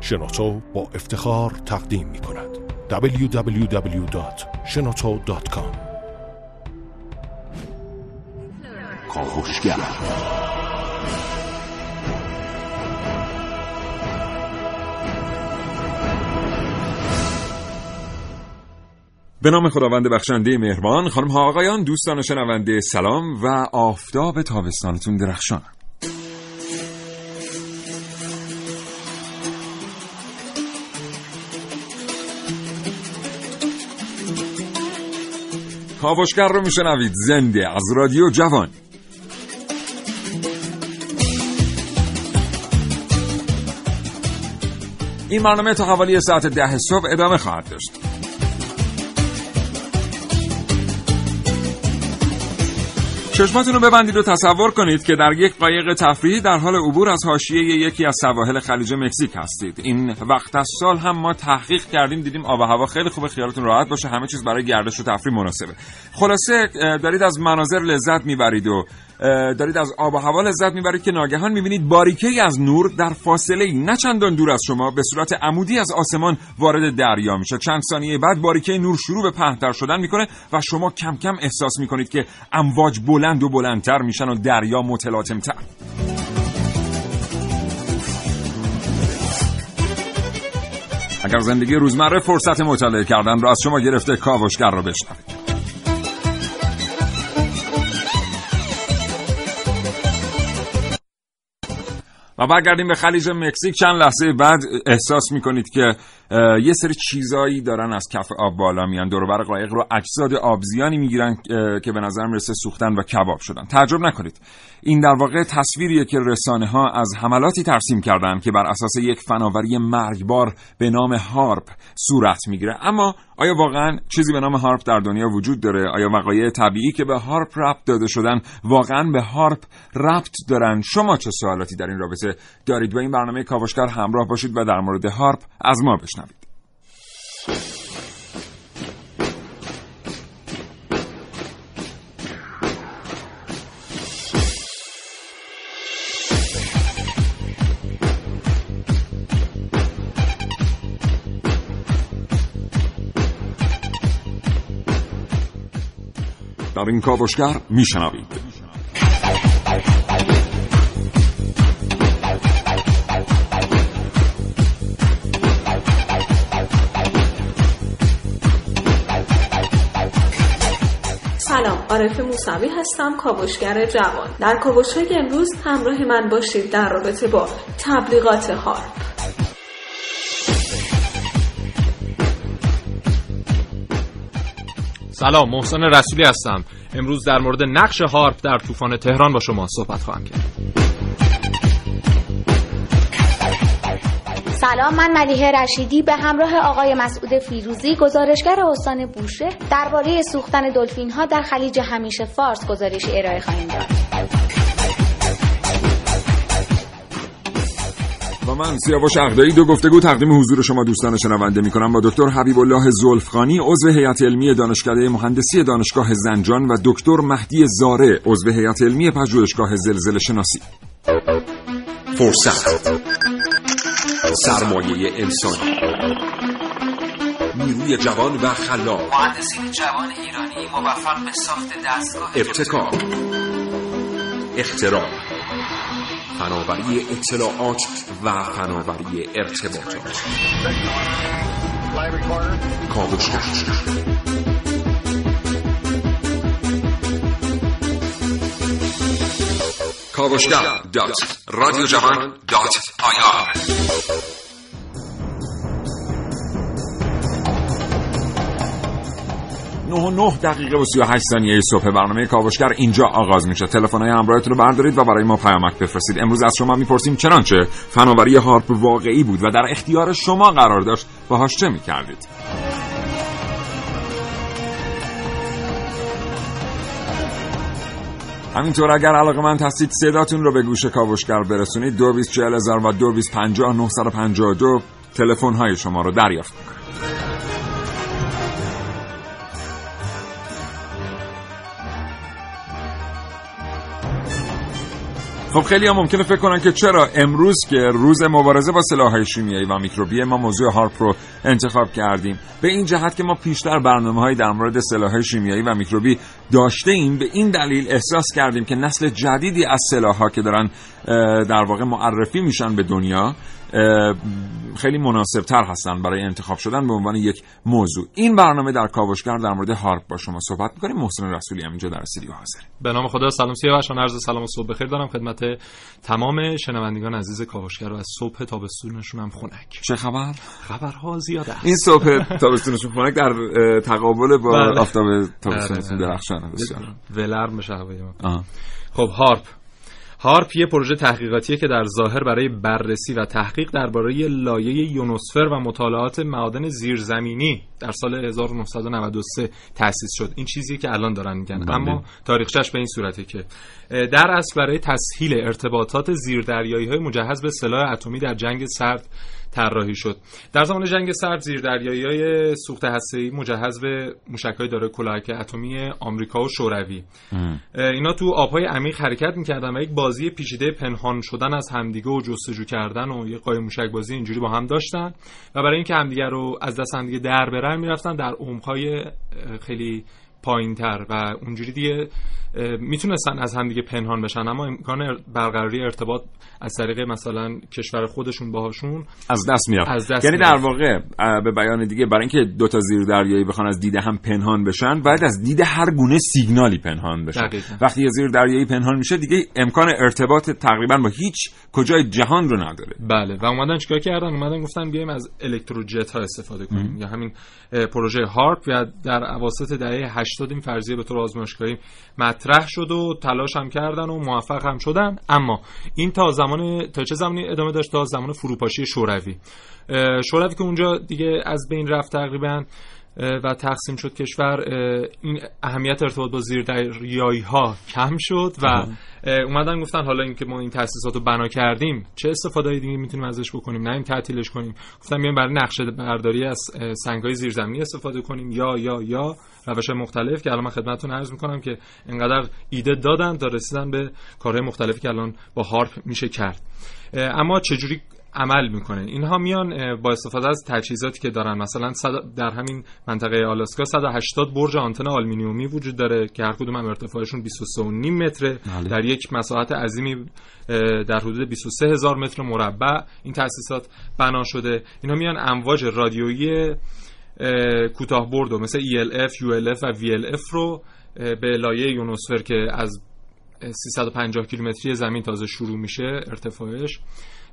شنوتو با افتخار تقدیم می کند. www.shenoto.com به نام خداوند بخشنده مهربان خانم ها آقایان دوستان شنونده سلام و آفتاب تابستانتون درخشان. کاوشگر رو میشنوید. زنده از رادیو جوان. این برنامه تا حوالی ساعت ده صبح ادامه خواهد داشت. چشماتون رو ببندید و تصور کنید که در یک قایق تفریحی در حال عبور از حاشیه یکی از سواحل خلیج مکزیک هستید. این وقت از سال هم ما تحقیق کردیم دیدیم آب و هوا خیلی خوبه خیالتون راحت باشه همه چیز برای گردش و تفریح مناسبه. خلاصه دارید از مناظر لذت می‌برید و دارید از آب و هوا لذت می‌برید که ناگهان می‌بینید باریکه ای از نور در فاصله نه چندان دور از شما به صورت عمودی از آسمان وارد دریا میشه. چند ثانیه بعد باریکه نور شروع به پهنتر شدن می‌کنه و شما کم کم احساس می‌کنید که امواج بلند و بلندتر میشن و دریا متلاطمتر. اگر زندگی روزمره فرصت مطالعه کردن را از شما گرفته کاوشگر را بشنوید. و برگردیم به خلیج مکزیک. چند لحظه بعد احساس می‌کنید که یه سری چیزایی دارن از کف آب بالا میان. دور بر قایق رو اجساد آبزیانی می‌گیرن که به نظر می‌رسه سوختن و کباب شدن. تعجب نکنید. این در واقع تصویریه که رسانه ها از حملاتی ترسیم کردن که بر اساس یک فناوری مرگبار به نام هارپ صورت می‌گیره. اما آیا واقعا چیزی به نام هارپ در دنیا وجود داره؟ آیا وقایع طبیعی که به هارپ ربط داده شدن واقعا به هارپ ربط دارن؟ شما چه سوالاتی در این رابطه دارید؟ با این برنامه کاوشگر همراه باشید و در مورد هارپ از ما بشنوید. در این کاوشگر میشنوید عارف موسوی هستم کاوشگر جوان. در کاوش های امروز همراه من باشید در رابطه با تبلیغات هارپ سلام محسن رسولی هستم. امروز در مورد نقش هارپ در طوفان تهران با شما صحبت خواهم کرد. سلام من ملیحه رشیدی. به همراه آقای مسعود فیروزی گزارشگر استان بوشه درباره سوختن دلفین ها در خلیج همیشه فارس گزارشی ارائه خواهیم داد. و من سیاوش اغدایی دو گفتگو تقدیم حضور شما دوستان شنونده می کنم با دکتر حبیب الله زلفخانی عضو هیئت علمی دانشکده مهندسی دانشگاه زنجان و دکتر مهدی زاره عضو هیئت علمی پژوهشگاه زلزله شناسی. فرصت. سرمایه انسانی. نیروی جوان و خلاق. مهندسین جوان ایرانی موفق به ساخت دستگاه ابتکار. اختراع. فناوری اطلاعات و فناوری ارتباطات. کاوشگر کاوشگر دات. رادیو جوان دات نه نه دقیقه و 38 ثانیه صبح برنامه کاوشگر اینجا آغاز میشه. تلفن های همراهتون رو بردارید و برای ما پیامک بفرستید. امروز از شما می‌پرسیم چنانچه فناوری هارپ واقعی بود و در اختیار شما قرار داشت. باهاش چه می‌کردید؟ همینطور اگر علاقه من هستید صداتون رو به گوش کاوشگر برسونید. دو بیس چهل هزار و دو بیس پنجاه نهصد و پنجاه دو. تلفن های شما رو دریافت می‌کنم. خب خیلی ها ممکنه فکر کنن که چرا امروز که روز مبارزه با سلاح‌های شیمیایی و میکروبی ما موضوع هارپ رو انتخاب کردیم. به این جهت که ما پیشتر برنامه در مورد سلاح‌های شیمیایی و میکروبی داشته ایم به این دلیل احساس کردیم که نسل جدیدی از سلاح‌ها که دارن در واقع معرفی میشن به دنیا خیلی مناسب تر هستن برای انتخاب شدن به عنوان یک موضوع. این برنامه در کاوشگر در مورد هارپ با شما صحبت می‌کنیم. محسن رسولی اینجا در استودیو حاضر. به نام خدا. سلام سیاوش عرض سلام و صبح بخیر دارم خدمت تمام شنوندگان عزیز کاوشگر و از صبح تابستونشون هم خنک. چه خبر؟ خبرها زیاده است. این صبح تابستونشون خنک در تقابل با بله. آفتاب بله. درخشانه. بسیار. ولرم خب هارپ هارپ یه پروژه تحقیقاتیه که در ظاهر برای بررسی و تحقیق درباره لایه یونوسفر و مطالعات معادن زیرزمینی در سال 1993 تأسیس شد این چیزی که الان دارن میگن بله. اما تاریخچش به این صورته که در اصل برای تسهیل ارتباطات زیردریایی های مجهز به سلاح اتمی در جنگ سرد طراحی شد. در زمان جنگ سرد زیردریایی های سوخت هسته‌ای مجهز به موشک‌های داره کلاهک اتمی آمریکا و شوروی. اینا تو آبهای عمیق حرکت می‌کردن و یک بازی پیچیده پنهان شدن از همدیگه و جستجو کردن و یه قایم موشک بازی اینجوری با هم داشتن و برای اینکه همدیگه رو از دست همدیگه در برن می‌رفتن در عمق‌های خیلی پایین تر و اونجوری دیگه می‌تونستن از همدیگه پنهان بشن. اما امکان برقراری ارتباط از طریق مثلا کشور خودشون باهاشون از دست می‌رفت یعنی در واقع به بیان دیگه برای اینکه دو تا زیر دریایی بخوان از دید هم پنهان بشن باید از دید هر گونه سیگنالی پنهان بشن. دقیقا. وقتی یه زیر دریایی پنهان میشه دیگه امکان ارتباط تقریبا با هیچ کجای جهان رو نداره. بله. و اومدن چیکار کردن؟ اومدن گفتن بیایم از الکتروجت ها استفاده کنیم. یا همین پروژه هارپ یا در اواسط دهه 80 این فرضیه به طور آزمایشگاهی مطرح شد و تلاش هم کردن و موفق هم شدن. اما این تا زمان تا چه زمانی ادامه داشت؟ تا زمان فروپاشی شوروی. شوروی که اونجا دیگه از بین رفت تقریبا و تقسیم شد کشور این اهمیت ارتباط با زیر دریایی ها کم شد و اومدن گفتن حالا اینکه ما این تاسیسات رو بنا کردیم چه استفاده دیگه می‌تونیم ازش بکنیم؟ نه این تعطیلش کنیم. گفتن میایم برای نقشه برداری از سنگ های زیرزمینی استفاده کنیم. یا یا یا. روش مختلف که الان من خدمتتون عرض می‌کنم که انقدر ایده دادن تا رسیدن به کارهای مختلفی که الان با هارپ میشه کرد. اما چجوری عمل می‌کنه. اینها میان با استفاده از تجهیزاتی که دارن. مثلا در همین منطقه آلاسکا 180 برج آنتن آلومینیومی وجود داره که هر کدوم هم ارتفاعشون 23.5 متره. بله. در یک مساحت عظیمی در حدود 23 هزار متر مربع این تاسیسات بنا شده. اینها میان امواج رادیویی کوتاه برد مثل ELF, ULF و VLF رو به لایه یونوسفر که از 350 کیلومتری زمین تازه شروع میشه ارتفاعش.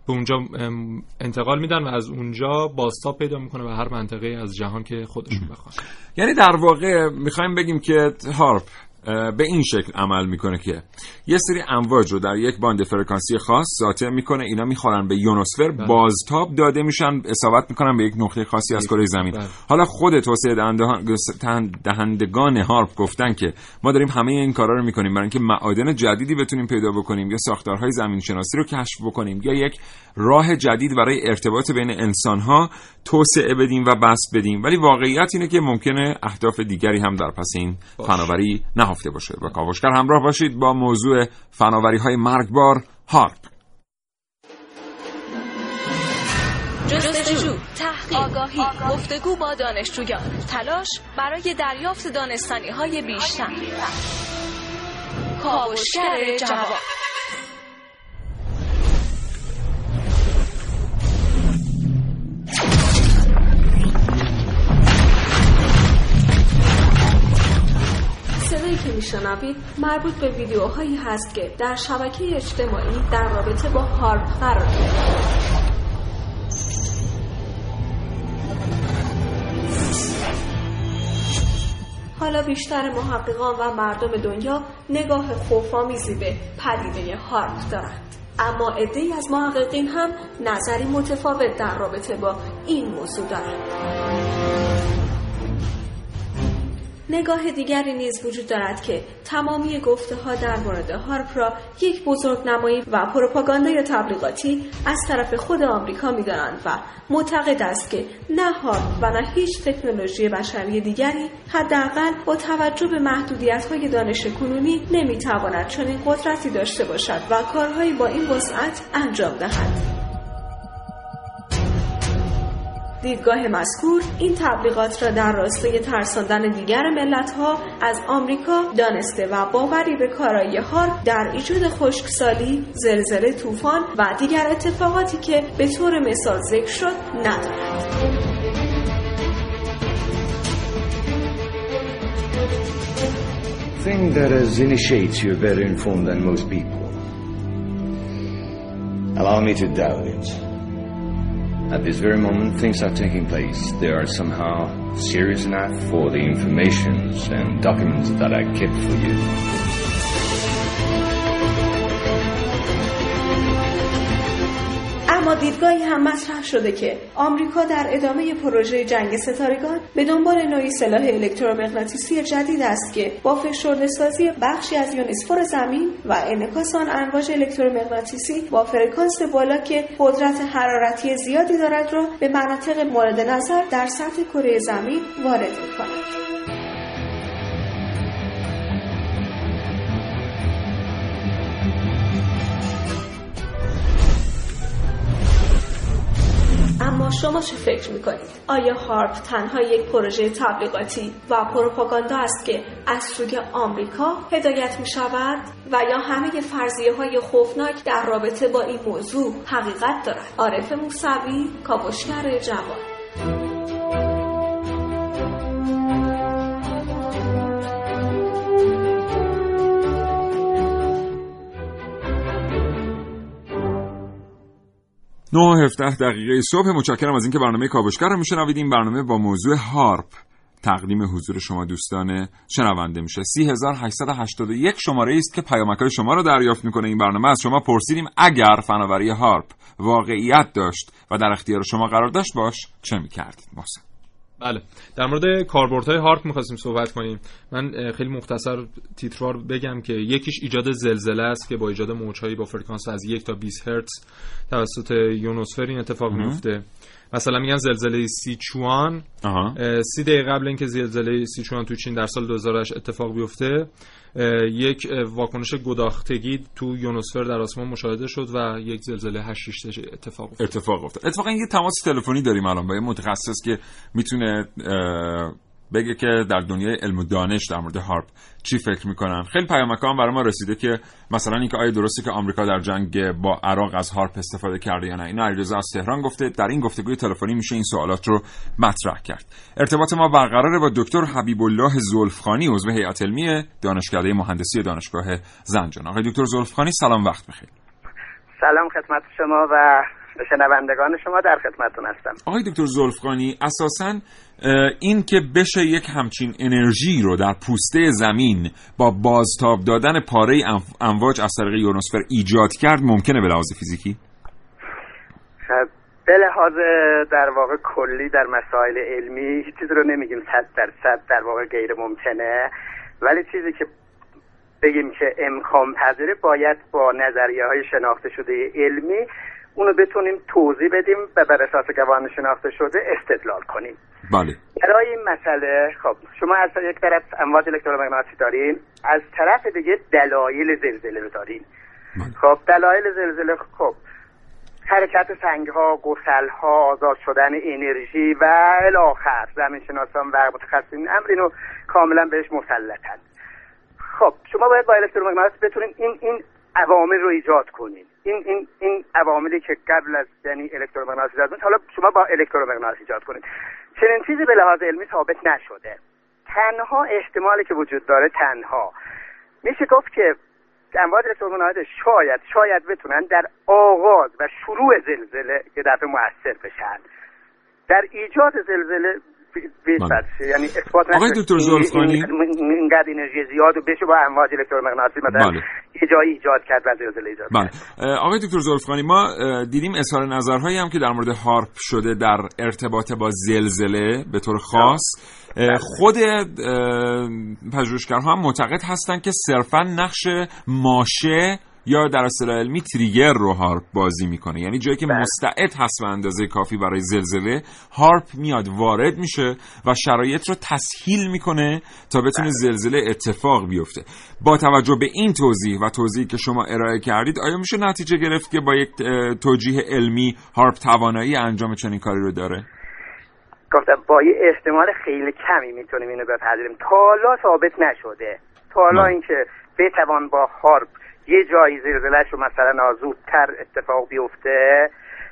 به اونجا انتقال میدن و از اونجا بازتاب پیدا می‌کنه به هر منطقه از جهان که خودشون بخواد یعنی در واقع می‌خوایم بگیم که هارپ به این شکل عمل می‌کنه که یه سری امواج رو در یک باند فرکانسی خاص ساطع می‌کنه اینا می‌خورن به یونوسفر بله. بازتاب داده میشن اصابت می‌کنن به یک نقطه خاصی از کره زمین بله. حالا خود توسعه دهندگان هارپ گفتن که ما داریم همه این کارا رو می‌کنیم برای اینکه معادن جدیدی بتونیم پیدا بکنیم یا ساختارهای زمین شناسی رو کشف بکنیم یا یک راه جدید برای ارتباط بین انسانها توسعه بدیم و بس بدیم ولی واقعیت اینه که ممکنه اهداف دیگری هم در پس این فناوری نهفته باشه و کاوشگر همراه باشید با موضوع فناوری های مرگبار هارپ. جستجو تحقیق آگاهی گفتگو با دانشجویان تلاش برای دریافت دانستانی های بیشتر. کاوشگر جواب صدایی که میشنوید مربوط به ویدیوهایی هست که در شبکه اجتماعی در رابطه با هارپ قرار حالا بیشتر محققان و مردم دنیا نگاه خوفآمیزی به پدیده هارپ دارند. اما عدهای از محققین هم نظری متفاوت در رابطه با این موضوع دارند. نگاه دیگری نیز وجود دارد که تمامی گفته ها در مورد هارپ را یک بزرگ نمایی و پروپاگاندای تبلیغاتی از طرف خود آمریکا می‌دانند و معتقد است که نه هارپ و نه هیچ تکنولوژی بشری دیگری حداقل با توجه به محدودیت های دانش کنونی چنین قدرتی داشته باشد و کارهایی با این وسعت انجام دهد. دیدگاه مذکور این تبلیغات را در راستای ترساندن دیگر ملت ها از آمریکا دانسته و باوری به کارایی هار در ایجاد خشکسالی، زلزله طوفان و دیگر اتفاقاتی که به طور مثال ذکر شد ندارد. thing that has initiates you better informed than most people. Allow me to doubt it. At this very moment, things are taking place. They are somehow serious enough for the informations and documents that I kept for you. اما دیدگاهی هم مطرح شده که آمریکا در ادامه پروژه جنگ ستارگان به دنبال نوعی سلاح الکترومغناطیسی جدید است که با فشرده سازی بخشی از یونیسفور زمین و انعکاس آن امواج الکترومغناطیسی با فرکانس بالا که قدرت حرارتی زیادی دارد را به مناطق مورد نظر در سطح کره زمین وارد می‌کند. اما شما چه فکر می‌کنید؟ آیا هارپ تنها یک پروژه تبلیغاتی و پروپاگاندا است که از سوی آمریکا هدایت می شود و یا همه فرضیه های خوفناک در رابطه با این موضوع حقیقت دارد؟ عارف موسوی، کاوشگر جوان نه 17 دقیقه صبح. متشکرم از اینکه برنامه کاوشگر رو میشنوید این برنامه با موضوع هارپ. تقدیم حضور شما دوستان شنونده میشه. 3881 شماره است که پیامک شما رو دریافت می‌کنه این برنامه. از شما پرسیدیم اگر فناوری هارپ واقعیت داشت و در اختیار شما قرار داشت باش چه می‌کردید؟ محسن. بله. در مورد کاربردهای هارپ می‌خواستیم صحبت کنیم. من خیلی مختصر تیتروار بگم که یکیش ایجاد زلزله است که با ایجاد موجهایی با فرکانس از یک تا 20 هرتز توسط یونوسفر این اتفاق میفته مثلا میگن زلزله سیچوان. سی دقیقه قبل اینکه زلزله سیچوان تو چین در سال 2008 اتفاق بیفته یک واکنش گداختگی تو یونوسفر در آسمان مشاهده شد و یک زلزله 8 ریشتر اتفاق افتاد. اتفاق افتاد. اتفاقا یه تماس تلفنی داریم الان با یه متخصص که می‌تونه بگه که در دنیای علم و دانش در مورد هارپ چی فکر می‌کنن. خیلی پیامک برای ما رسیده که مثلا اینکه آیا درسته که آمریکا در جنگ با عراق از هارپ استفاده کرده یا نه. اینو علیرضا از تهران گفته. در این گفتگوی تلفنی میشه این سوالات رو مطرح کرد. ارتباط ما برقراره با دکتر حبیب الله زلفخانی عضو هیئت علمی دانشکده مهندسی دانشگاه زنجان. آقای دکتر زلفخانی سلام وقت بخیر. سلام خدمت شما و شنوندگان شما در خدمتتون هستم. آقای دکتر زلفقانی اساسا این که بشه یک همچین انرژی رو در پوسته زمین با بازتاب دادن پاره امواج از طریق یونوسفر ایجاد کرد ممکنه به لحاظ فیزیکی؟ خب، به لحاظ در واقع کلی در مسائل علمی هیچ چیزی رو نمیگیم صد درصد در واقع غیر ممکنه. ولی چیزی که بگیم که امکان پذیره باید با نظریه های شناخته شده علمی اونو بتونیم توضیح بدیم و بر اساس قوانین شناخته شده استدلال کنیم. بله. برای این مسئله خب شما از یک طرف امواج الکترومغناطیسی دارین از طرف دیگه دلایل زلزله رو دارین. بله. خب دلایل زلزله خب حرکت سنگ ها گسل ها آزاد شدن انرژی و الاخر زمین شناسان و متخصصین امر اینو کاملا بهش مسلطن. خب شما باید با الکترومغناطیس بتونین این این عوامل رو ایجاد کنین. این این این عواملی که قبل از یعنی الکترومغناطیس ایجاد حالا شما با الکترومغناطیس ایجاد کنید. چنین چیزی به لحاظ علمی ثابت نشده. تنها احتمالی که وجود داره تنها. میشه گفت که امواج الکترومغناطیس شاید شاید بتونن در آغاز و شروع زلزله یه دفعه موثر بشن. در ایجاد زلزله بله. یعنی اثبات آقای دکتر زلفقانی اینقدر انرژی زیاد و بشه با امواج الکترومغناطیسی مثلا بله. یه جایی ایجاد کرد و زلزله ایجاد بله. آقای دکتر زلفقانی ما دیدیم اظهار نظرهایی هم که در مورد هارپ شده در ارتباط با زلزله به طور خاص بله. خود پژوهشگرها هم معتقد هستند که صرفا نقش ماشه یا در اصطلاح علمی تریگر رو هارپ بازی می‌کنه یعنی جایی که بله. مستعد هست به اندازه کافی برای زلزله هارپ میاد وارد میشه و شرایط رو تسهیل می‌کنه تا بتونه بله. زلزله اتفاق بیفته با توجه به این توضیح و توضیحی که شما ارائه کردید آیا میشه نتیجه گرفت که با یک توجیه علمی هارپ توانایی انجام چنین کاری رو داره گفتم با یه احتمال خیلی کمی می‌تونیم اینو بپذیریم تا حالا ثابت نشده تا حالا بله. اینکه بتوان با هارپ یه جایی زلزلهش رو مثلا زودتر اتفاق بیفته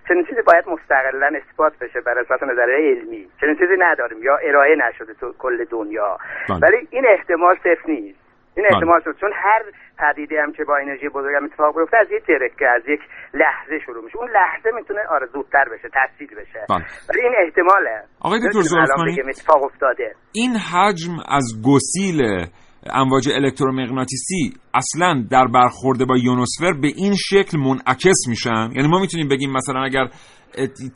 چنین چیزی باید مستقلا اثبات بشه بر اساس نظریه علمی. چنین چیزی نداریم یا ارائه نشده تو کل دنیا. بله. ولی این احتمال صفر نیست. این بله. احتمال شد چون هر پدیده هم که با انرژی بزرگ هم اتفاق بیفته از یک ترکه از یک لحظه شروع میشه. اون لحظه می‌تونه آره زودتر بشه تفصیل بشه. بله. ولی این احتماله. آقای دکتر اتفاق افتاده. این حجم از گسیل امواج الکترومغناطیسی اصلا در برخورده با یونوسفر به این شکل منعکس میشن. یعنی ما می‌تونیم بگیم مثلا اگر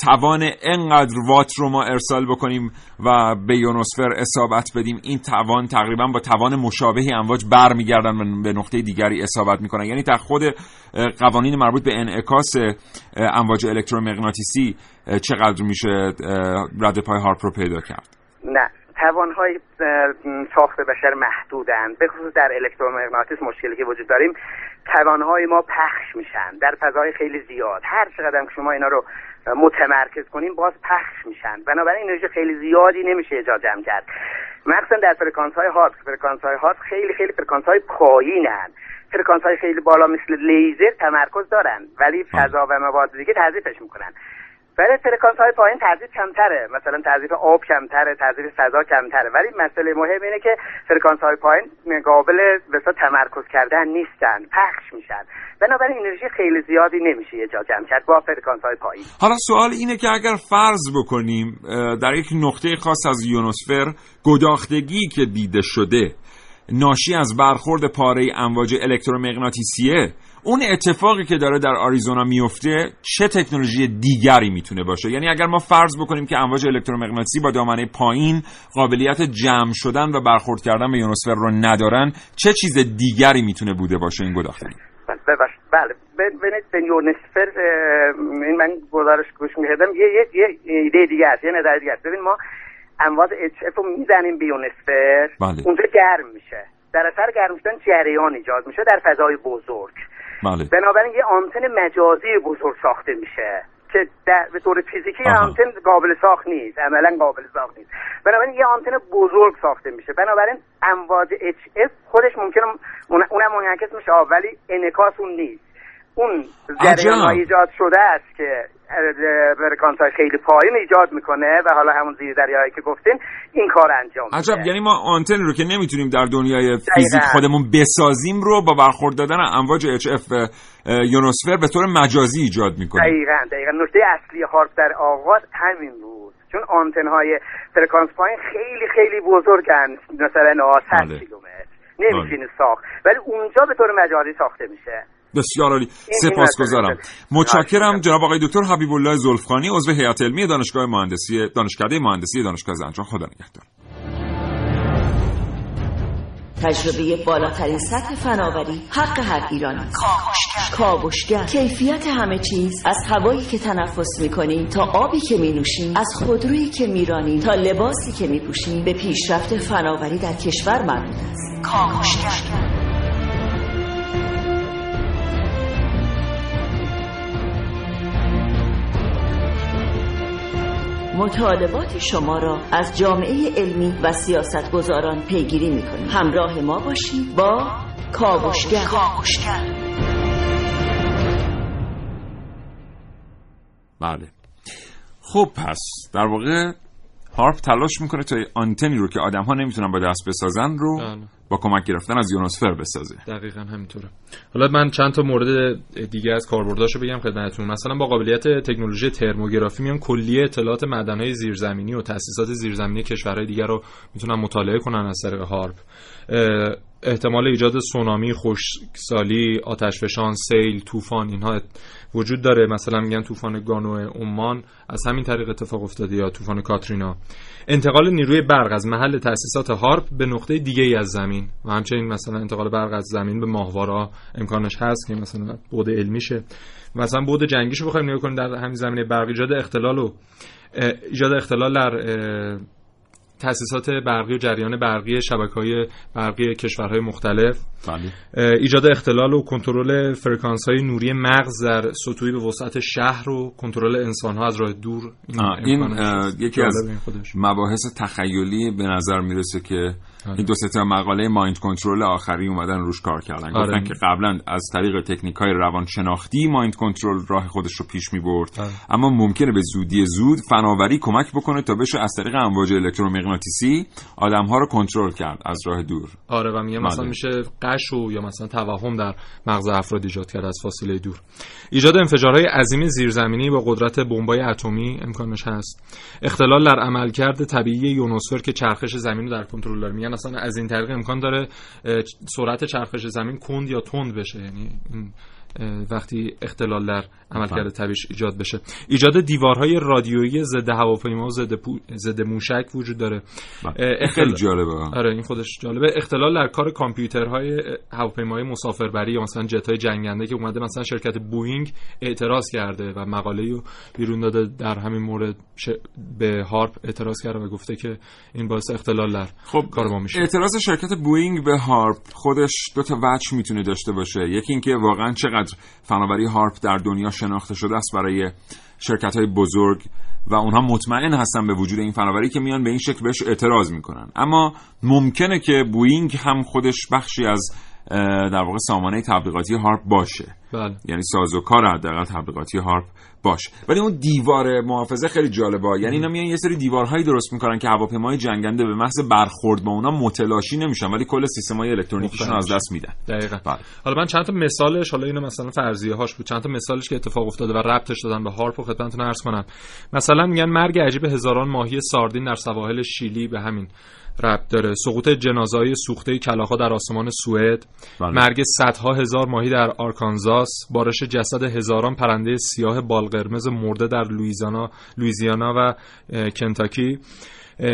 توان انقدر وات رو ما ارسال بکنیم و به یونوسفر اصابت بدیم این توان تقریبا با توان مشابهی امواج برمیگردن و به نقطه دیگری اصابت می‌کنن. یعنی در خود قوانین مربوط به انعکاس امواج الکترومغناطیسی چقدر میشه رد پای هارپ رو پیدا کرد؟ نه. توانهای ساخت بشر محدودند. به خصوص در الکترومغناطیس مشکلی که وجود داره توانهای ما پخش میشن. در فضای خیلی زیاد. هر چقدر که شما اینا رو متمرکز کنیم باز پخش میشن. بنابراین انرژی خیلی زیادی نمیشه ایجاد جمع کرد. مخصوصا در فرکانس های هارپ فرکانس های هارپ خیلی خیلی فرکانس های پایینن فرکانس های خیلی بالا مثل لیزر تمرکز دارن. ولی فضا و مواد دیگه تضعیفش می‌کنن. ولی فرکانس های پایین تضعیف کمتره. مثلا تضعیف آب کمتره تضعیف فضا کمتره. ولی مسئله مهم اینه که فرکانس های پایین قابل بسا تمرکز کردن نیستن پخش میشن. بنابراین انرژی خیلی زیادی نمیشه یه جا جمع کرد با فرکانس های پایین. حالا سوال اینه که اگر فرض بکنیم در یک نقطه خاص از یونوسفر گداختگی که دیده شده ناشی از برخورد پاره امواج الکترومغناطیسیه اون اتفاقی که داره در آریزونا میفته چه تکنولوژی دیگری می‌تونه باشه؟ یعنی اگر ما فرض بکنیم که امواج الکترومغناطیسی با دامنه پایین قابلیت جمع شدن و برخورد کردن به یونوسفر رو ندارن چه چیز دیگری می‌تونه بوده باشه این گداختگی بله ببینید به یونوسفر این من گزارش گوش می‌کردم یه یه ایده دیگه است یه نظر دیگه است. ببین ما امواج اچ رو می‌زنیم به یونوسفر بله. اونجا گرم میشه. در اثر گرم شدن جریان ایجاد میشه در فضای بزرگ. بله. بنابراین یه آنتن مجازی بزرگ ساخته میشه که در به طور فیزیکی آنتن قابل ساخت نیست. عملا قابل ساخت نیست. بنابراین یه آنتن بزرگ ساخته میشه. بنابراین امواج اف خودش ممکنه اونم منعکس میشه ولی انعکاس اون نیست. اون جریان ایجاد شده است که فرکانس های خیلی پایین ایجاد می‌کنه و حالا همون زیر دریایی که گفتین این کار انجام عجب. یعنی ما آنتن رو که نمی‌تونیم در دنیای فیزیک خودمون بسازیم رو با برخورد دادن امواج HF یونوسفر به طور مجازی ایجاد می‌کنیم. دقیقا دقیقا. نکته اصلی هارپ در آغاز همین بود. چون آنتن های فرکانس پایین خیلی خیلی بزرگن. مثلا 100 بله. کیلومتر. نمی‌تونی بله. ساخت. ولی اونجا به طور مجازی ساخته میشه. بسیار عالی. سپاسگزارم. متشکرم جناب آقای دکتر حبیب الله زلفخانی عضو هیئت علمی دانشگاه مهندسی دانشکده مهندسی دانشگاه زنجان. خدا نگهدار. تجربه بالاترین سطح فناوری حق هر ایرانی کاوشگر. کیفیت همه چیز. از هوایی که تنفس می‌کنیم تا آبی که مینوشیم. از خودرویی که میرانیم تا لباسی که میپوشیم. به پیشرفت فناوری در کشور مربوط است. کاوشگر. مطالبات شما را از جامعه علمی و سیاستگزاران پیگیری می‌کنیم. همراه ما باشید با کاوشگر. بله. خب پس در واقع هارپ تلاش می‌کنه تا آنتنی رو که آدم ها نمی‌تونن با دست بسازن رو بله. با کمک گرفتن از یونوسفر بسازه. دقیقا همینطوره. حالا من چند تا مورد دیگه از کاربرداشو بگم خدمتتون. مثلا با قابلیت تکنولوژی ترموگرافی میان کلیه اطلاعات معدنهای زیرزمینی و تاسیسات زیرزمینی کشورهای دیگر رو می‌تونن مطالعه کنن از طریق هارپ. احتمال ایجاد سونامی، خشکسالی، آتشفشان، سیل، طوفان اینها وجود داره. مثلا میگن طوفان گانو عمان از همین طریق اتفاق افتاده یا طوفان کاترینا. انتقال نیروی برق از محل تأسیسات هارپ به نقطه دیگه ای از زمین. و همچنین مثلا انتقال برق از زمین به ماهواره امکانش هست که مثلا بود علمیشه. مثلا بود جنگیشو بخوایم نگاه کنیم در همین زمینه برق ایجاد اختلال و ایجاد اختلال در تاسیسات برقی و جریان برقی شبکه های برقی کشورهای مختلف. بله. ایجاد اختلال و کنترل فرکانس های نوری مغز در سطوحی به وسعت شهر و کنترل انسان ها از راه دور. این, این یکی از مباحث تخیلی به نظر می‌رسه که آره. این دو تا مقاله مایند کنترل آخری اومدن روش کار کردن آره. گفتن که قبلا از طریق تکنیک های روانشناختی مایند کنترل راه خودش رو پیش می برد آره. اما ممکنه به زودی زود فناوری کمک بکنه تا بشه از طریق امواج الکترومغناطیسی آدم ها رو کنترل کرد از راه دور آره و میگه مثلا بله. میشه قش و یا مثلا توهم در مغز افراد ایجاد کرد از فاصله دور ایجاد انفجارهای عظیم زیرزمینی با قدرت بمبای اتمی امکانش هست اختلال در عملکرد طبیعی یونوسفر که چرخش زمین رو در کنترل داره میگن اصلا از این طریق امکان داره سرعت چرخش زمین کند یا تند بشه. یعنی وقتی اختلال در عملکرد طبیعیش ایجاد بشه. ایجاد دیوارهای رادیویی ضد هواپیما و ضد موشک وجود داره. بله. خیلی جالبه. آره این خودش جالبه. اختلال در کار کامپیوترهای هواپیمای مسافربری یا مثلا جت های جنگنده که اومده مثلا شرکت بوینگ اعتراض کرده و مقاله رو بیرون داده در همین مورد به هارپ اعتراض کرده و گفته که این باعث اختلال در خب کار ما میشه. اعتراض شرکت بوینگ به هارپ خودش دو تا وجه می‌تونه داشته باشه. یکی اینکه واقعا چقدر فناوری هارپ در دنیا شناخته شده است برای شرکت های بزرگ و اونها مطمئن هستن به وجود این فناوری که میان به این شکل بهش اعتراض می‌کنن اما ممکنه که بوینگ هم خودش بخشی از در واقع سامانه تبلیغاتی هارپ باشه بله. یعنی سازوکار حداقل تبلیغاتی هارپ باش. ولی اون دیوار محافظه خیلی جالبه. یعنی اینا میان یه سری دیوارهایی درست می‌کنن که هواپیمای جنگنده به محض برخورد با اونا متلاشی نمیشن ولی کل سیستمای الکترونیکیشون از دست میدن. دقیقاً. بله. حالا من چند تا مثالش حالا اینو مثلا فرضیه هاش بود. چند تا مثالش که اتفاق افتاده و ربطش دادن به هارپ و خدمتتون عرض کنم. مثلا میگن مرگ عجیب هزاران ماهی ساردین در سواحل شیلی به همین. ربط داره. سقوط جنازهای سوخته کلاخا در آسمان سوئد. بله. مرگ صدها هزار ماهی در آرکانزاس. بارش جسد هزاران پرنده سیاه بالقرمز مرده در لویزیانا لویزیانا و کنتاکی.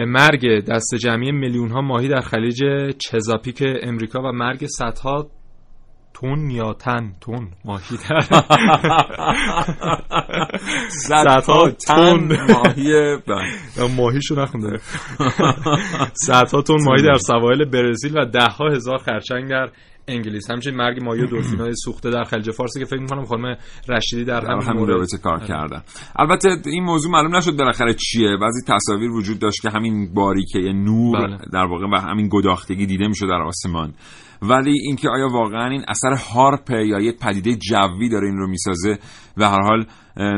مرگ دست جمعی میلیون ها ماهی در خلیج چزاپیک امریکا و مرگ صدها تون یا تن؟ تون. ماهی. در صدها تن ماهی ماهیشو نخونده. صدها تون ماهی در سواحل برزیل و ده ها هزار خرچنگ در انگلیس. همچنین مرگ ماهی و های سوخته در خلیج فارس که فکر می‌کنم خانم رشیدی در همین, همین رابطه کار. کردن. البته این موضوع معلوم نشد بالاخره چیه. بعضی تصاویر وجود داشت که همین باریکه نور بله. در واقع و همین گداختگی دیده می‌شد در آسمان. ولی اینکه آیا واقعا این اثر هارپه یا یک پدیده جوی داره این رو می‌سازه؟ و هر حال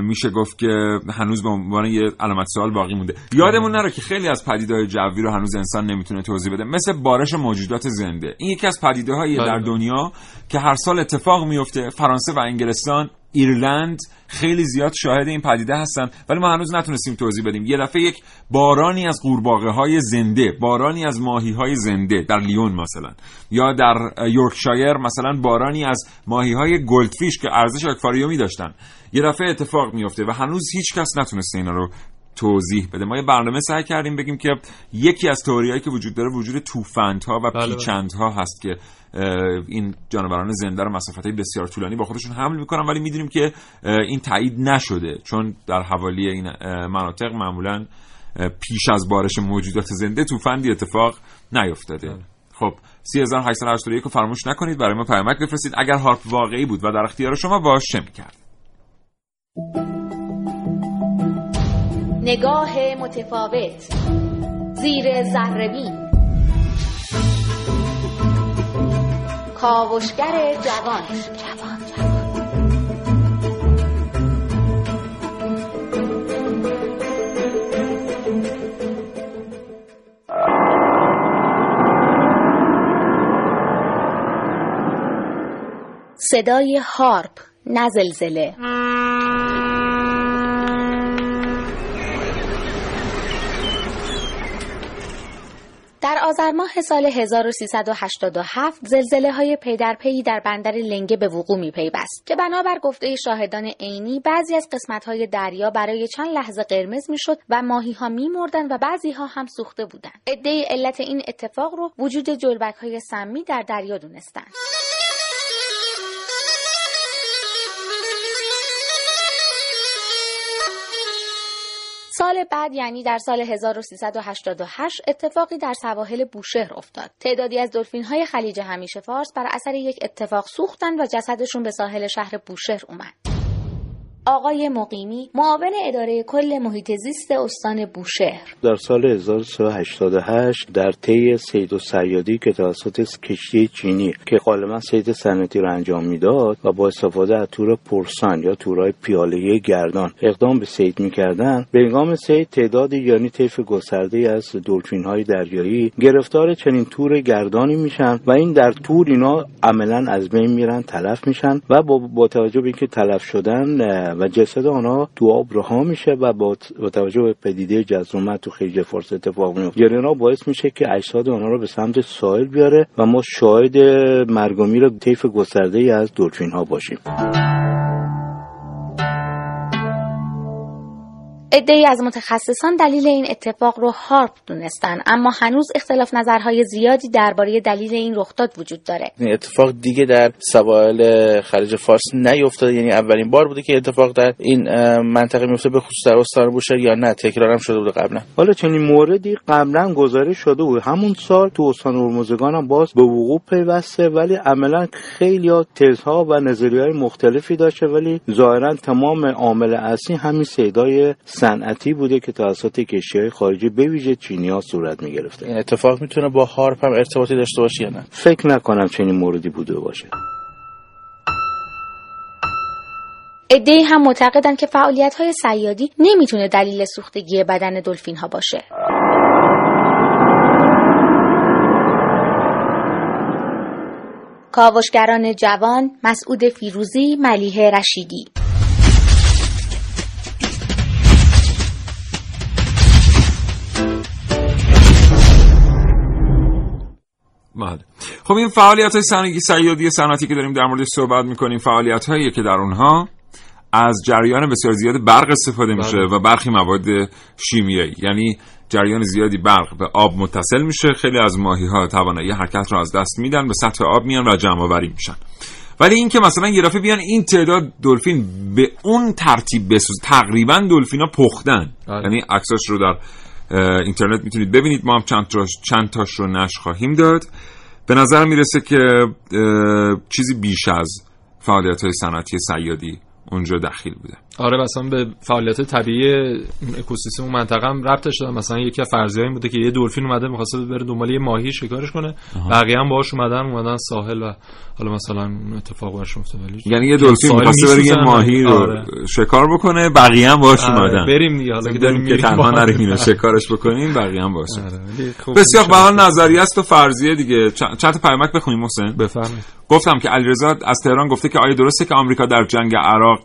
میشه گفت که هنوز به عنوان یه علامت سوال باقی مونده. یادمون نره که خیلی از پدیده‌های جوی رو هنوز انسان نمی‌تونه توضیح بده. مثل بارش موجودات زنده. این یکی از پدیده در بله. دنیا که هر سال اتفاق میفته فرانسه و انگلستان ایرلند خیلی زیاد شاهد این پدیده هستن ولی ما هنوز نتونستیم توضیح بدیم. یه دفعه یک بارانی از قورباغه های زنده بارانی از ماهی های زنده در لیون مثلا یا در یورکشایر مثلا بارانی از ماهی های گلدفیش که ارزش اکواریومی داشتن. یه دفعه اتفاق میفته و هنوز هیچ کس نتونسته اینا رو توضیح بده. ما یه برنامه سعی کردیم بگیم که یکی از تئوریایی که وجود داره وجود توفندها و بله, بله. پیچندها هست که این جانوران زنده رو مسافت بسیار طولانی با خودشون حمل می‌کنن ولی می‌دونیم که این تایید نشده. چون در حوالی این مناطق معمولا پیش از بارش موجودات زنده توفندی اتفاق نیفتاده. بله. خب 3881 رو فراموش نکنید برای ما پیامک بفرستید. اگر هارپ واقعی بود و در اختیار شما باش چه می‌کرد؟ نگاه متفاوت زیر زهربین کاوشگر جوان. صدای هارپ نزلزله آذر ماه سال 1387 زلزله های پی در پی در بندر لنگه به وقوع می پیوست که بنابر گفته شاهدان عینی بعضی از قسمت های دریا برای چند لحظه قرمز می شد و ماهی ها می مردن و بعضی ها هم سوخته بودند. عده علت این اتفاق رو وجود جلبک های سمی در دریا دونستند. سال بعد یعنی در سال 1388 اتفاقی در سواحل بوشهر افتاد. تعدادی از دلفین های خلیج همیشه فارس بر اثر یک اتفاق سوختن و جسدشون به ساحل شهر بوشهر اومد. آقای مقیمی معاون اداره کل محیط زیست استان بوشهر. در سال 1388 در طی سید و سیادی که توسط کشتی چینی که غالبا سید سنتی را انجام می‌داد و با استفاده از تور پرسان یا تورهای پیاله گردان اقدام به سید می‌کردن به هنگام سید تعدادی یعنی طیف گسترده از دلفین های دریایی گرفتار چنین تور گردانی میشن و این در تور اینا عملا از بین میرن تلف میشن و با, با توجه به اینکه تلف شدن و جسد آنها تو آب رها میشه و با توجه به پدیده جزومت تو خیلی فارس اتفاق میفته. یعنی باعث میشه که اجساد آنها رو به سمت ساحل بیاره و ما شاهد مرگ و طیف گسترده ای از دلفین ها باشیم. ای از متخصصان دلیل این اتفاق رو هارپ دونستن اما هنوز اختلاف نظرهای زیادی درباره دلیل این رخداد وجود داره. این اتفاق دیگه در سواحل خلیج فارس نیفتاده. یعنی اولین بار بوده که اتفاق در این منطقه میفته به خصوص در استان بوشهر یا نه. تکرارم شده بوده قبلا. حالا چنین موردی قبلا گزارش شده بود. همون سال تو استان هرمزگان هم باز به وقوع پیوسته ولی عملا خیلی تزها و نظریه مختلفی داشته ولی ظاهرا تمام عامل اصلی همین صدای صنعتی بوده که توسط کشتی خارجی به ویژه چینی صورت می گرفته این اتفاق می‌تونه با هارپ هم ارتباطی داشته باشه یا نه؟ فکر نکنم چنین موردی بوده باشه. ادهی هم معتقدن که فعالیت های سیادی نمی‌تونه دلیل سوختگی بدن دلفین ها باشه. کاوشگران جوان مسعود فیروزی ملیه رشیدی. بله. خب این فعالیت های سیادی صنعتی که داریم در مورد صحبت می‌کنیم فعالیت هایی که در اونها از جریان بسیار زیاد برق استفاده میشه بله. و برخی مواد شیمیایی. یعنی جریان زیادی برق به آب متصل میشه. خیلی از ماهی ها توانایی حرکت رو از دست میدن به سطح آب میان و جمع آوری میشن. ولی اینکه مثلا یه بیان این تعداد دلفین به اون ترتیب بسوز تقریبا دلفینا پختن. بله. یعنی عکساش رو در اینترنت می‌تونید ببینید. ما هم چند, چند تاش رو نش خواهیم داد. به نظر می‌رسه که چیزی بیش از فعالیت های صنعتی سیادی اونجا دخیل بوده. آره مثلا به فعالیت طبیعی اکوسیستم اون منطقه هم ربطش داره. مثلا یکی از فرضیه‌ای بوده که یه دلفین اومده می‌خواسته بره دنبال یه ماهی شکارش کنه. بقیه هم باهاش اومدن اومدن ساحل و حالا مثلا اتفاق براش افتاد ولی یعنی یه دلفین می‌خواسته بره یه ماهی رو آره. شکار بکنه بقیه هم باهاش آره. اومدن. بریم دیگه حالا که داریم که تنها نریم شکارش بکنیم بقیه هم باهاش آره. بسیار به حال نظریه است و فرضیه دیگه. چند تا پیامک بخونیم محسن. بفرمایید. گفتم که علیرضا از تهران گفته که آیا درسته که آمریکا در جنگ عراق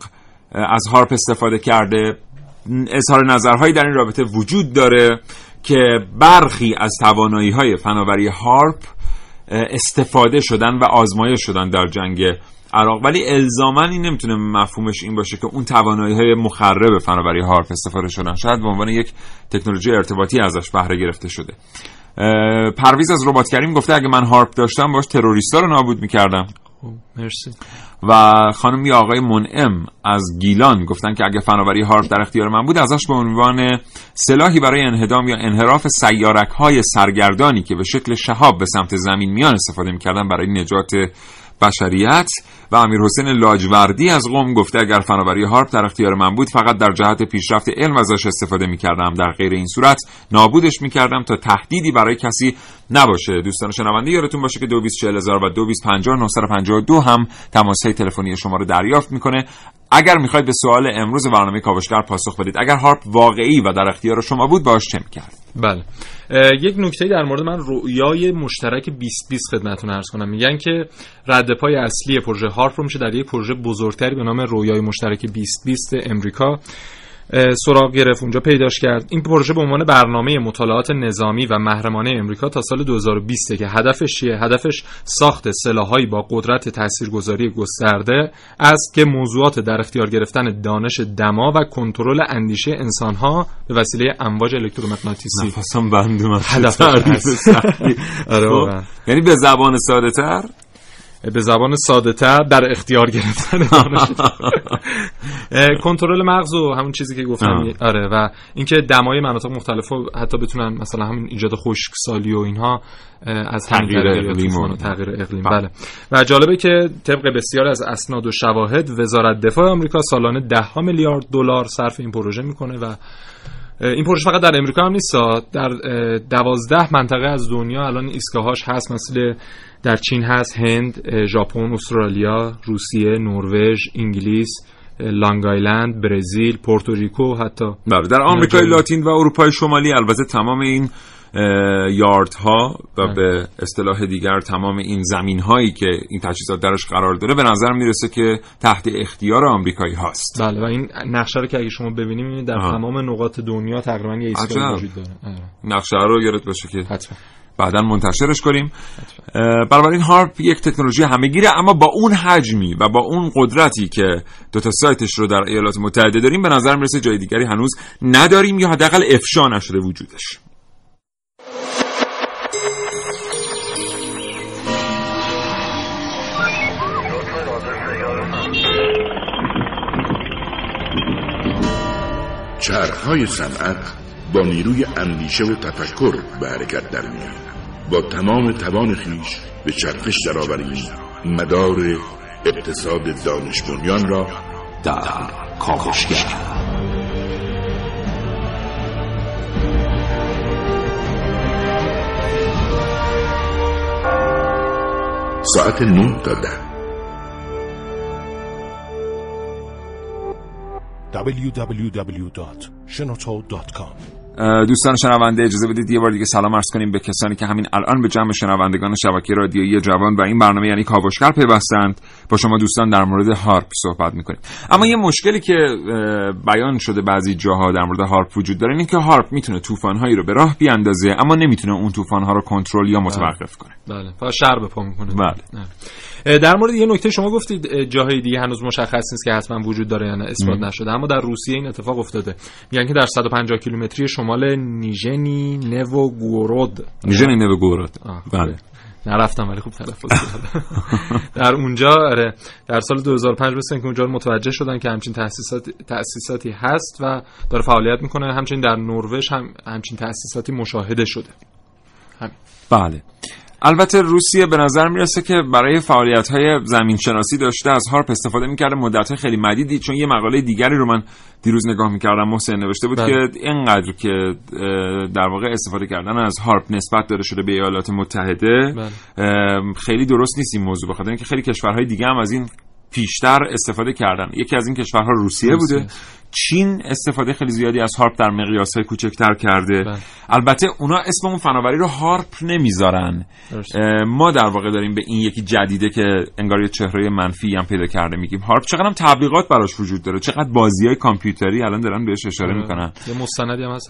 از هارپ استفاده کرده. اظهار نظرهایی در این رابطه وجود داره که برخی از توانایی های فناوری هارپ استفاده شدن و آزمایش شدن در جنگ عراق. ولی الزاما این نمی‌تونه مفهومش این باشه که اون توانایی های مخرب فناوری هارپ استفاده شدن. شاید به عنوان یک تکنولوژی ارتباطی ازش بهره گرفته شده. پرویز از ربات کریم گفته اگه من هارپ داشتم باش تروریستا رو نابود می‌کردم. خب، مرسی. و خانم یا آقای منعم از گیلان گفتن که اگه فناوری هارپ در اختیار من بود ازش به عنوان سلاحی برای انهدام یا انحراف سیارک های سرگردانی که به شکل شهاب به سمت زمین میان استفاده می‌کردن برای نجات بشریت و امیر حسین لاجوردی از قوم گفته اگر فناوری هارپ در اختیار من بود فقط در جهت پیشرفت علم ازش استفاده می‌کردم. در غیر این صورت نابودش می‌کردم تا تهدیدی برای کسی نباشه. دوستان شنونده یادتون باشه که 224000 و 2250 هم تماس های تلفنی شما رو دریافت می‌کنه. اگر می‌خواید به سوال امروز برنامه کاوشگر پاسخ بدید. اگر هارپ واقعی و در اختیار شما بود باش چه می‌کرد؟ بله. یک نکته در مورد من رویای مشترک 2020 خدمتتون عرض کنم. میگن که رد پای اصلی پروژه هارپ رو میشه در یک پروژه بزرگتری به نام رویای مشترک 2020 امریکا سراغ گرفت اونجا پیداش کرد. این پروژه به عنوان برنامه مطالعات نظامی و محرمانه امریکا تا سال 2020 که هدفش چیه؟ هدفش ساخت سلاحهایی با قدرت تاثیرگذاری گسترده است که موضوعات در اختیار گرفتن دانش دما و کنترل اندیشه انسانها به وسیله امواج الکترومغناطیسی. نفسم بند هدف آره خب. یعنی به زبان ساده تر به زبان ساده تر در اختیار گرفتن کنترل مغز و همون چیزی که گفتم. آره و اینکه دمای مناطق مختلف رو حتی بتونن مثلا همین ایجاد خشکسالی و اینها از تغییر اقلیم و تغییر اقلیم. بله. و جالبه که طبق بسیار از اسناد و شواهد وزارت دفاع آمریکا سالانه ده ها میلیارد دلار صرف این پروژه می‌کنه و این پروژه فقط در امریکا هم نیست در دوازده منطقه از دنیا الان ایستگاهاش هست مثل در چین هست هند ژاپن استرالیا روسیه نروژ انگلیس لانگ آیلند برزیل پورتوریکو حتی بله در آمریکای لاتین و اروپای شمالی البته تمام این یاردها و بله. به اصطلاح دیگر تمام این زمین هایی که این تجهیزات درش قرار داره به نظر می‌رسه که تحت اختیار آمریکایی هاست. بله و این نقشه رو که اگه شما ببینیم در تمام نقاط دنیا تقریبا یه ایستگاه وجود داره. آره. نقشه رو یادت باشه که حتما. بعدا منتشرش کنیم. بنابراین هارپ یک تکنولوژی همهگیره اما با اون حجمی و با اون قدرتی که دو تا سایتش رو در ایالات متحده داریم به نظر می‌رسه جای دیگری هنوز نداریم یا حداقل افشا نشده وجودش. چرخهای صنعت با نیروی اندیشه و تفکر به حرکت در میاد با تمام توان خیش به چرخش درآوریم مدار اقتصاد دانش بنیان را در کاوشگر. ساعت نه تا ده. www.shenoto.com دوستان شنونده اجازه بدید یه بار دیگه سلام عرض کنیم به کسانی که همین الان به جمع شنوندگان شبکه رادیویی جوان و این برنامه یعنی کاوشگر پیوستند. با شما دوستان در مورد هارپ صحبت می‌کنیم. اما یه مشکلی که بیان شده بعضی جاها در مورد هارپ وجود داره اینه که هارپ می‌تونه طوفان‌هایی رو به راه بیاندازه اما نمی‌تونه اون طوفان‌ها رو کنترل یا متوقف کنه. بله فقط شر به پا می‌کنه. بله. در مورد یه نکته شما گفتید جاهای دیگه هنوز مشخص نیست که حتما وجود داره یا نه اثبات نشده. اما در روسیه این اتفاق افتاده. میگن که در 150 کیلومتری شمال نیژنی نوگورود نیژنی نوگورود بله. نرفتم ولی خوب تلفظ در اونجا آره در سال 2005 مثل که اونجا متوجه شدن که همچین تأسیسات تأسیساتی هست و داره فعالیت می‌کنه. همچنین در نروژ هم همچین تأسیساتی مشاهده شده. هم. بله. البته روسیه به نظر می‌رسه که برای فعالیت های زمین شناسی داشته از هارپ استفاده می‌کرده مدت خیلی مدیدی چون یه مقاله دیگری رو من دیروز نگاه می‌کردم محسن نوشته بود بله. که اینقدر که در واقع استفاده کردن از هارپ نسبت داده شده به ایالات متحده بله. خیلی درست نیست این موضوع بخاطر اینکه خیلی کشورهای دیگه هم از این پیشتر استفاده کردن یکی از این کشورها روسیه, روسیه. بوده چین استفاده خیلی زیادی از هارپ در مقیاس های کوچکتر کرده. بله. البته اونا اسم اون فناوری رو هارپ نمی‌ذارن. ما در واقع داریم به این یکی جدیده که انگار یه چهره منفی هم پیدا کرده میگیم هارپ. چقدر هم تبلیغات براش وجود داره. چقدر بازی های کامپیوتری الان دارن بهش اشاره آره. می‌کنن. یه مستندی هم هست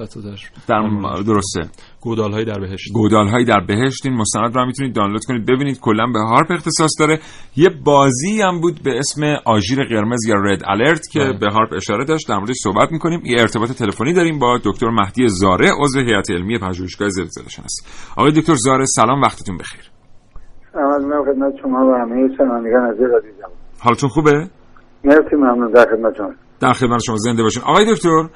در درسته. گودال های در بهشت. گودال های در بهشت. این مستند رو می‌تونید دانلود کنید. ببینید کلا به هارپ اختصاص داره. یه بازی هم بود به اسم آژیر قرمز یا رد الرت که بله. به هارپ اشاره داشت. در موردش صحبت می‌کنیم. یه ارتباط تلفنی داریم با دکتر مهدی زاره عضو هیئت علمی پژوهشگاه زلزله شناسی آقای دکتر زاره سلام وقتتون بخیر. سلام خدمت شما و همه شنوندگان عزیز حالتون خوبه؟ مرسی ممنون در خدمت شما. در خدمت شما زنده باشین. آقای دکتر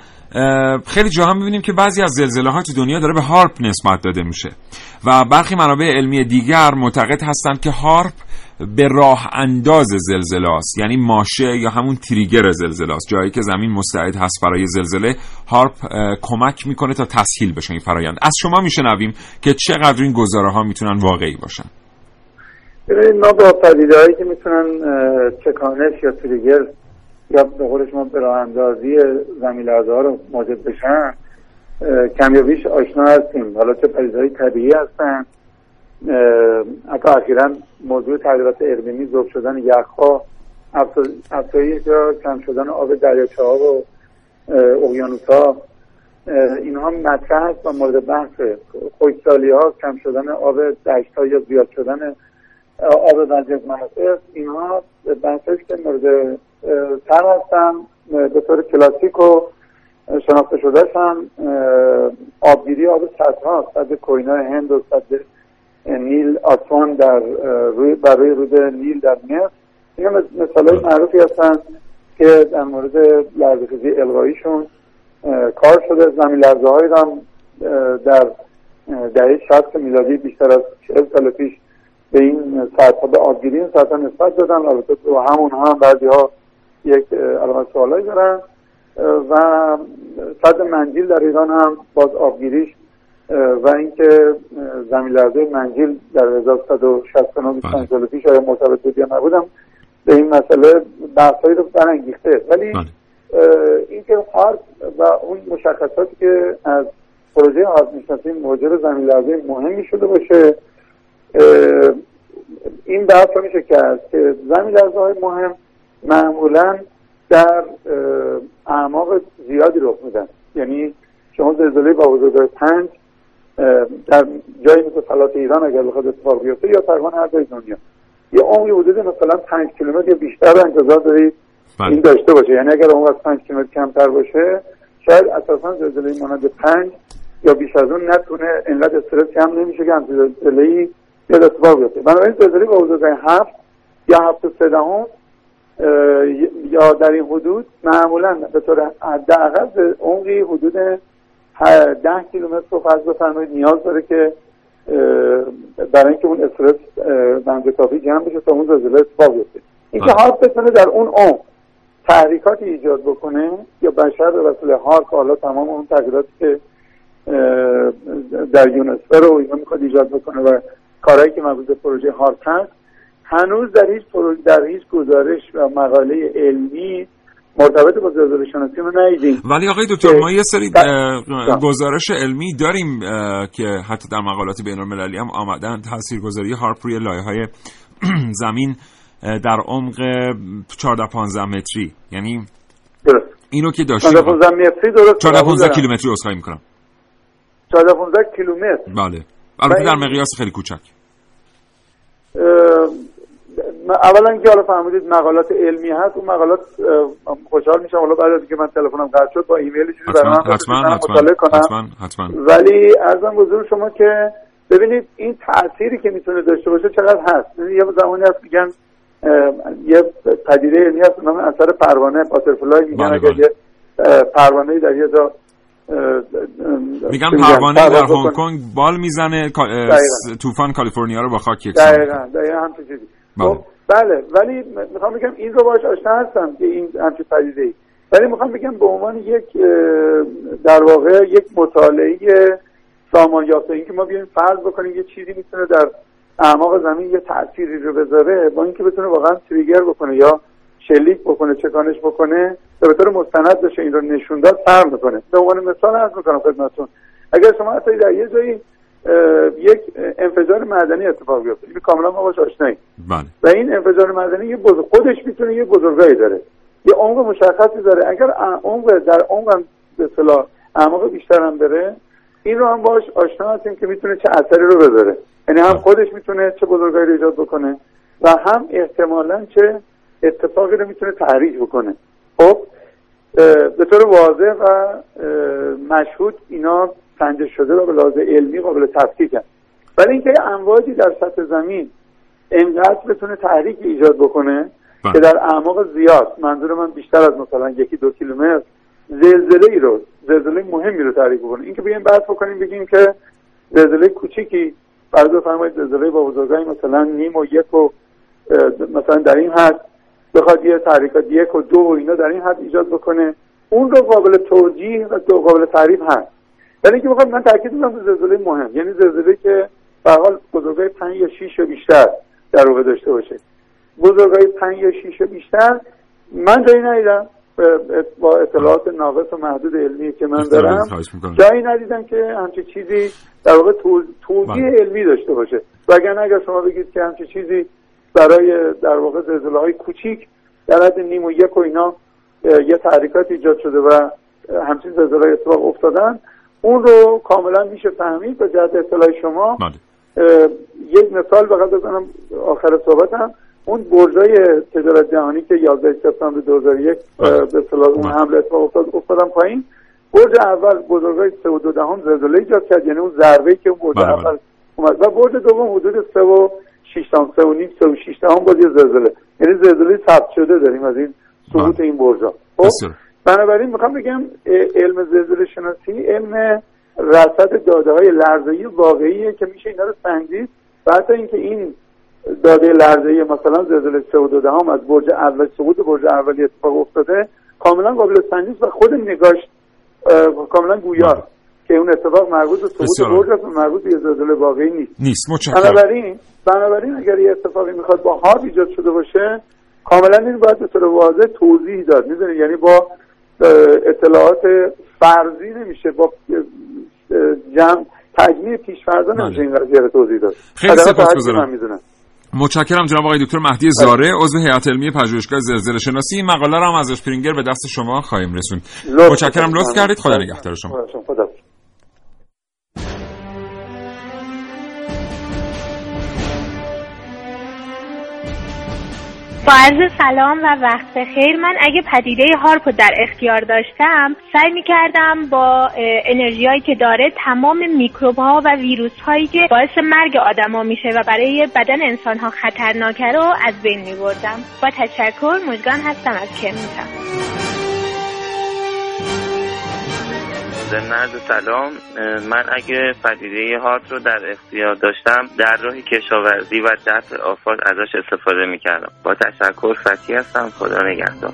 خیلی جاها می‌بینیم که بعضی از زلزله ها تو دنیا داره به هارپ نسبت داده میشه و برخی منابع علمی دیگر معتقد هستند که هارپ به راه انداز زلزله است. یعنی ماشه یا همون تریگر زلزله است. جایی که زمین مستعد هست برای زلزله هارپ کمک می‌کنه تا تسهیل بشه این فرایند. از شما میشنویم که چقدر این گزاره ها می‌تونن واقعی باشن. ببینید ما با پدیده هایی که می‌تونن چکانش یا تریگر یا به قول شما به راه اندازی زمین ها رو موجب بشن کمیابیش آشنا هستیم. حالا چه پدیدهای طبیعی هستن. حتی اخیرا موضوع تغییرات اقلیمی ذوب شدن یخها افزایش یا کم شدن آب دریاچه ها و اقیانوس ها اینها مطرح هست و مورد بحث خوشسالی ها کم شدن آب دشت ها یا زیاد شدن آب وضعیت اینها بحث که مورد تر هستن به طور کلاسیک و شناخته شده هم آبگیری آب سطح ها سد کوینا هند و سد نیل آسوان در روی برای رود نیل در مصر اینا مثال های معروفی هستن که در مورد لرزه‌خیزی الغاییشون کار شده. زمین لرزه های هم در دهه 60 میلادی بیشتر از 40 سال پیش به این سطح به آبگیری این سطح نسبت دادن. البته تو همون هم بعضی ها یک علامت سوالایی دارن و صد منجیل در ایران هم باز آبگیریش و اینکه زمین لرزه منجیل در 1169 25 سال پیش آیا مرتبط بود یا نبودم به این مسئله بحثایی رو برانگیخته. ولی اینکه هارت و اون مشخصاتی که از پروژه هارت می‌شناسیم موجب زمین لرزه مهمی شده باشه این بحث رو میشه کرد که زمین لرزه های مهم معمولا در اعماق زیادی رخ میدن. یعنی شما زلزله با بزرگای پنج در جایی مثل فلات ایران اگر بخواد اتفاق بیفته یا تقریبا هر جای دنیا. یه عمقی حدود مثلا پنج کیلومتر یا بیشتر رو انتظار دارید این داشته باشه. یعنی اگر اون از پنج کیلومتر کمتر باشه شاید اساسا زلزله مانند پنج یا بیش از اون نتونه انقدر استرس کم نمیشه که همچین زلزله بیاد اتفاق بیفته. بنابراین زلزله با بزرگای هفت یا هفت و سه یا در این حدود معمولا به طور حداقل عمقی حدود ده کیلومتر رو فرض بفرمایید نیاز داره که برای اینکه اون استرس بنده کافی جمع بشه تا اون زلزله اتفاق بیفته. اینکه هارت بتونه در اون عمق تحریکاتی ایجاد بکنه یا بشر به وسیله هارت حالا تمام اون تغییراتی که در یونسفر رو اینا می‌خواد ایجاد بکنه و کارهایی که مربوط به پروژه هست هنوز در هیچ در هیچ گزارش و مقاله علمی مرتبط با زلزله شناسی رو ندیدیم ولی آقای دکتر ما یه سری گزارش علمی داریم که حتی در مقالات بین المللی هم آمدن. تاثیرگذاری هارپ روی لایه های زمین در عمق 14 15 متری. یعنی درست. اینو که داشتیم. 14 15 متری درست. 14 15 کیلومتری عذرخواهی می‌کنم. 14 15 کیلومتر. بله. البته در مقیاس خیلی کوچک. اولا که حالا فهمیدید مقالات علمی هست اون مقالات خوشحال میشم. حالا بعد از اینکه من تلفنم قطع شد با ایمیل چیزی حتما مطالعه کنم. حتما حتما. ولی ارزم حضور شما که ببینید این تأثیری که می‌تونه داشته باشه چقدر هست. یه زمانی هست میگن یه پدیده علمی هست نام اثر پروانه. باترفلای میگن اگر یه پروانه در یه جا میگم پروانه در هنگ کنگ بال می‌زنه طوفان کالیفرنیا رو با خاک یکسان دقیقاً دقیقاً همچین چیزی. بله. ولی می‌خوام بگم این رو باش آشنا هستم که این همچین پدیده ای ولی می‌خوام بگم به عنوان یک در واقع یک مطالعه سامان یافته اینکه ما بیایم فرض بکنیم یه چیزی می‌تونه در اعماق زمین یه تأثیری رو بذاره با اینکه بتونه واقعا تریگر بکنه یا شلیک بکنه چکانش بکنه به طور مستند بشه این رو نشون داد فرق می‌کنه به عنوان مثال عرض می‌کنم خدمتتون اگر شما اصلا در یه جایی یک انفجار معدنی اتفاق بیفته. این کاملا ما باش آشناییم. بله. و این انفجار معدنی یه بزرگ خودش می‌تونه یه بزرگایی داره. یه عمق مشخصی داره. اگر عمق در عمق به اصطلاح اعماق بیشتر هم بره این رو هم باش آشنا هستیم که می‌تونه چه اثری رو بذاره. یعنی هم خودش می‌تونه چه بزرگایی رو ایجاد بکنه و هم احتمالا چه اتفاقی رو می‌تونه تحریک بکنه. خب به طور واضح و مشهود اینا سنجش شده و به لحاظ علمی قابل تفکیک هست. ولی اینکه امواجی در سطح زمین انقدر بتونه تحریک ایجاد بکنه که در اعماق زیاد منظور من بیشتر از مثلا یکی دو کیلومتر زلزله ای رو زلزله مهمی رو تحریک بکنه. اینکه بیایم بحث بکنیم بگیم که زلزله کوچیکی فرض بفرمایید زلزله با بزرگی مثلا نیم و یک و مثلا در این حد بخواد یه تحریکات یک و دو و اینا در این حد ایجاد بکنه. اون رو قابل توجیه و قابل تعریف هست. ولی اینکه بخوام من تاکید کنم به زلزله مهم. یعنی زلزله که به حال بزرگای 5 یا 6 بیشتر در واقع داشته باشه. بزرگای 5 یا 6 بیشتر من جایی ندیدم. با اطلاعات ناقص و محدود علمی که من دارم جایی ندیدم که همچی چیزی در واقع توضیح بله. علمی داشته باشه. وگرنه اگر شما بگید که همچی چیزی برای در واقع زلزله های کوچیک در حد نیم و یک و اینا یه تحریکات ایجاد شده و همچین زلزله اتفاق افتادن اون رو کاملا میشه فهمید به جهت اطلاع شما. بله. یک مثال فقط بزنم آخر صحبتم. اون برجای تجارت جهانی که 11 سپتامبر 2001 بله. به اصطلاح اون بله. حمله اتفاق افتاد افتادن پایین. برج اول بزرگای 3 و 2 دهم زلزله ایجاد کرد یعنی اون ضربه که اون برج اول اومد. و برج دوم حدود 3 و 6 دهم 3 و نیم 3 و 6 دهم باز یه زلزله. یعنی زلزله ثبت شده داریم از این سقوط این برجا خب؟ بنابراین می‌خوام بگم علم زلزله شناسی علم رصد داده های لرزه‌ای واقعیه که میشه اینا رو سنجید. و حتی اینکه این داده لرزه‌ای مثلا زلزله 3 و 2 هم از برج اول سقوط برج اولی اتفاق افتاده کاملا قابل سنجش و خود نگاش کاملا گویار که اون اتفاق مربوط به سقوط برج است و مربوط به زلزله واقعی نیست. نیست بنابراین بنابراین اگر یه اتفاقی می‌خواد با هارد ایجاد شده باشه کاملا این باید به طور واضح توضیح داد. می‌دونید یعنی با اطلاعات فرضی نمیشه. با جمع تجمیع پیشفرضا نمیشه این قضیه رو توضیح داد. خیلی سپاسگزارم. متشکرم جناب آقای دکتر مهدی زاره عضو هیئت علمی پژوهشگاه زلزله شناسی. این مقاله رو هم از اسپرینگر به دست شما خواهیم رسوند. متشکرم. لطف کردید. خدا نگهدار شما. با عرض سلام و وقت خیر. من اگه پدیده هارپ در اختیار داشتم سعی می کردم با انرژی هایی که داره تمام میکروب ها و ویروس هایی که باعث مرگ آدما میشه و برای بدن انسان ها خطرناکه رو از بین می بردم با تشکر مجگان هستم از کرمیتم ضمن سلام من اگه پدیده هات رو در اختیار داشتم در راه کشاورزی و دفع آفات ازش استفاده می‌کردم. با تشکر فتی هستم خدا نگهدار.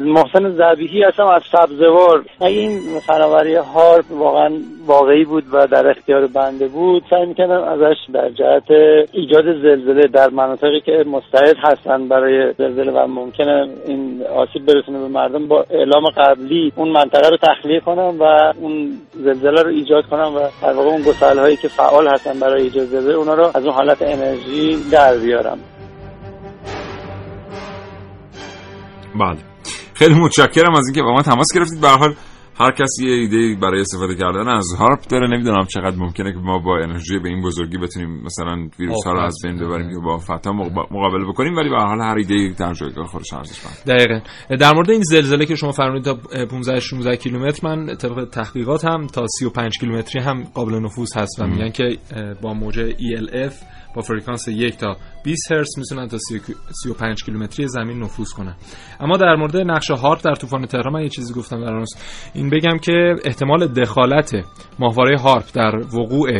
محسن زبیهی هستم از سبزوار. این فناوری هارپ واقعا واقعی بود و در اختیار بنده بود سعی می‌کردم ازش در جهت ایجاد زلزله در مناطقی که مستعد هستن برای زلزله و ممکنه این آسیب برسونه به مردم با اعلام قبلی اون منطقه رو تخلیه کنم و اون زلزله رو ایجاد کنم و در واقع اون گسل هایی که فعال هستن برای ایجاد زلزله اونا رو از اون حالت انرژی در بیارم. بله. خیلی متشکرم از اینکه با ما تماس گرفتید. به حال هر کسی یه ایده برای استفاده کردن از هارپ داره. نمی‌دونم چقدر ممکنه که ما با انرژی به این بزرگی بتونیم مثلا ویروس ها رو از بین ببریم یا با فتا مقابله بکنیم. ولی به هر حال هر ایده در جایگاه خودش ارزش دقیقاً. در مورد این زلزله که شما فرمودید تا 15 16 کیلومتر من طبق تحقیقات هم تا 35 کیلومتری هم قابل نفوذ هست و میگن که با موج ELF با فرکانس یک تا 20 هرتز می‌تونن تا 35 کیلومتری زمین نفوذ کنن. اما در مورد نقش هارپ در طوفان تهران من یه چیزی گفتم در این بگم که احتمال دخالت ماهواره هارپ در وقوع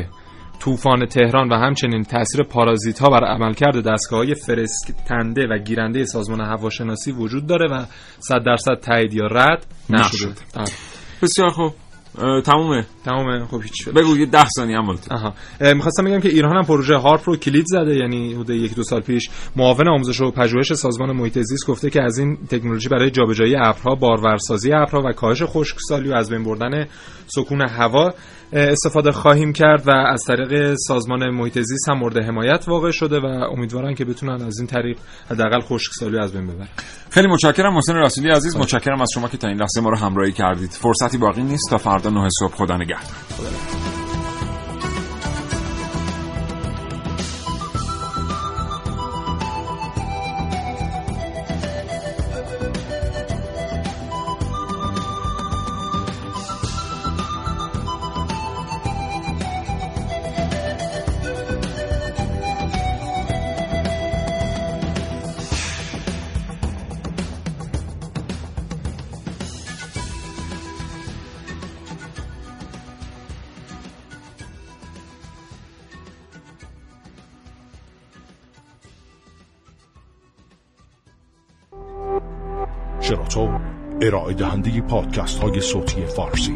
طوفان تهران و همچنین تاثیر پارازیت ها بر عملکرد دستگاه های فرستنده و گیرنده سازمان هواشناسی وجود داره و 100 درصد تایید یا رد نشده. آره. بسیار خوب. تمومه. تمومه. خب هیچ بگو یه 10 ثانیه هم آها. می‌خواستم بگم که ایران هم پروژه هارپ رو کلید زده یعنی حدود یک دو سال پیش معاون آموزش و پژوهش سازمان محیط زیست گفته که از این تکنولوژی برای جابجایی ابرها بارورسازی ابرها و کاهش خشکسالی و از بین بردن سکون هوا استفاده خواهیم کرد و از طریق سازمان محیط زیست هم مورد حمایت واقع شده و امیدوارم که بتونن از این طریق حداقل خشکسالی از بین ببرن. خیلی متشکرم محسن رسولی عزیز. متشکرم از شما که تا این لحظه ما رو همراهی کردید. فرصتی باقی نیست. تا فردا 9 صبح. خدا نگهدار. صوتی فارسی.